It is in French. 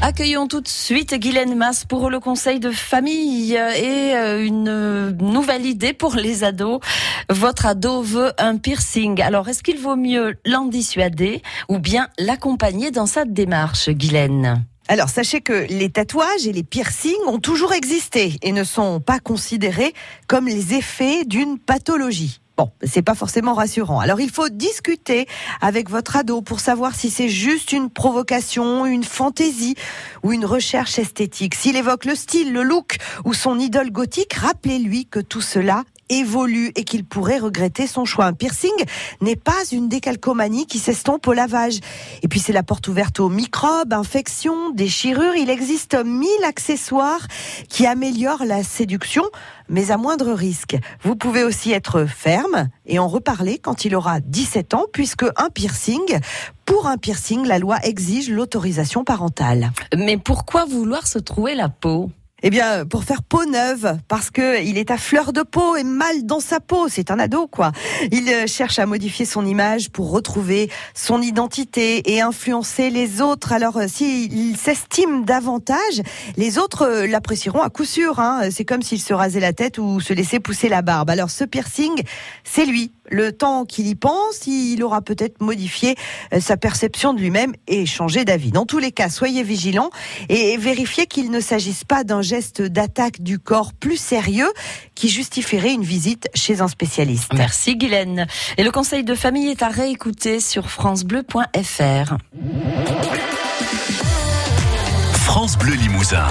Accueillons tout de suite Guylaine Masse pour le conseil de famille et euh, une nouvelle idée pour les ados. Votre ado veut un piercing. Alors, est-ce qu'il vaut mieux l'en dissuader ou bien l'accompagner dans sa démarche, Guylaine? Alors, sachez que les tatouages et les piercings ont toujours existé et ne sont pas considérés comme les effets d'une pathologie. Bon, c'est pas forcément rassurant. Alors il faut discuter avec votre ado pour savoir si c'est juste une provocation, une fantaisie ou une recherche esthétique. S'il évoque le style, le look ou son idole gothique, rappelez-lui que tout cela évolue et qu'il pourrait regretter son choix. Un piercing n'est pas une décalcomanie qui s'estompe au lavage. Et puis c'est la porte ouverte aux microbes, infections, déchirures. Il existe mille accessoires qui améliorent la séduction, mais à moindre risque. Vous pouvez aussi être ferme et en reparler quand il aura 17 ans, puisque un piercing, pour un piercing, la loi exige l'autorisation parentale. Mais pourquoi vouloir se trouver la peau? Eh bien, pour faire peau neuve, parce que il est à fleur de peau et mal dans sa peau. C'est un ado, quoi. Il euh, cherche à modifier son image pour retrouver son identité et influencer les autres. Alors, euh, s'il s'estime davantage, les autres euh, l'apprécieront à coup sûr. Hein. C'est comme s'il se rasait la tête ou se laissait pousser la barbe. Alors, ce piercing, c'est lui. Le temps qu'il y pense, il aura peut-être modifié sa perception de lui-même et changé d'avis. Dans tous les cas, soyez vigilants et vérifiez qu'il ne s'agisse pas d'un geste d'attaque du corps plus sérieux qui justifierait une visite chez un spécialiste. Merci Guylaine. Et le conseil de famille est à réécouter sur francebleu.fr. France Bleu Limousin.